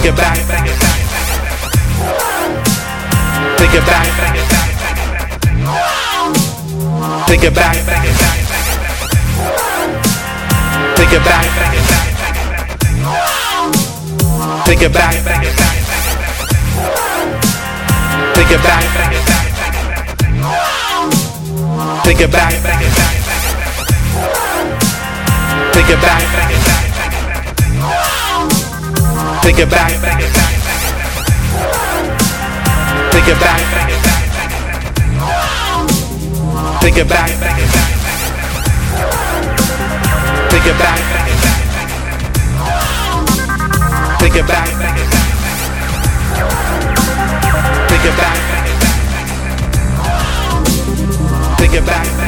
Take it back. Take it back. Take it back. Take it back. Take it back. Take it back. Take it back. Take it back. Take it back. Take it back. Take it back. Take it back. Take it back. Take it back. Take it back.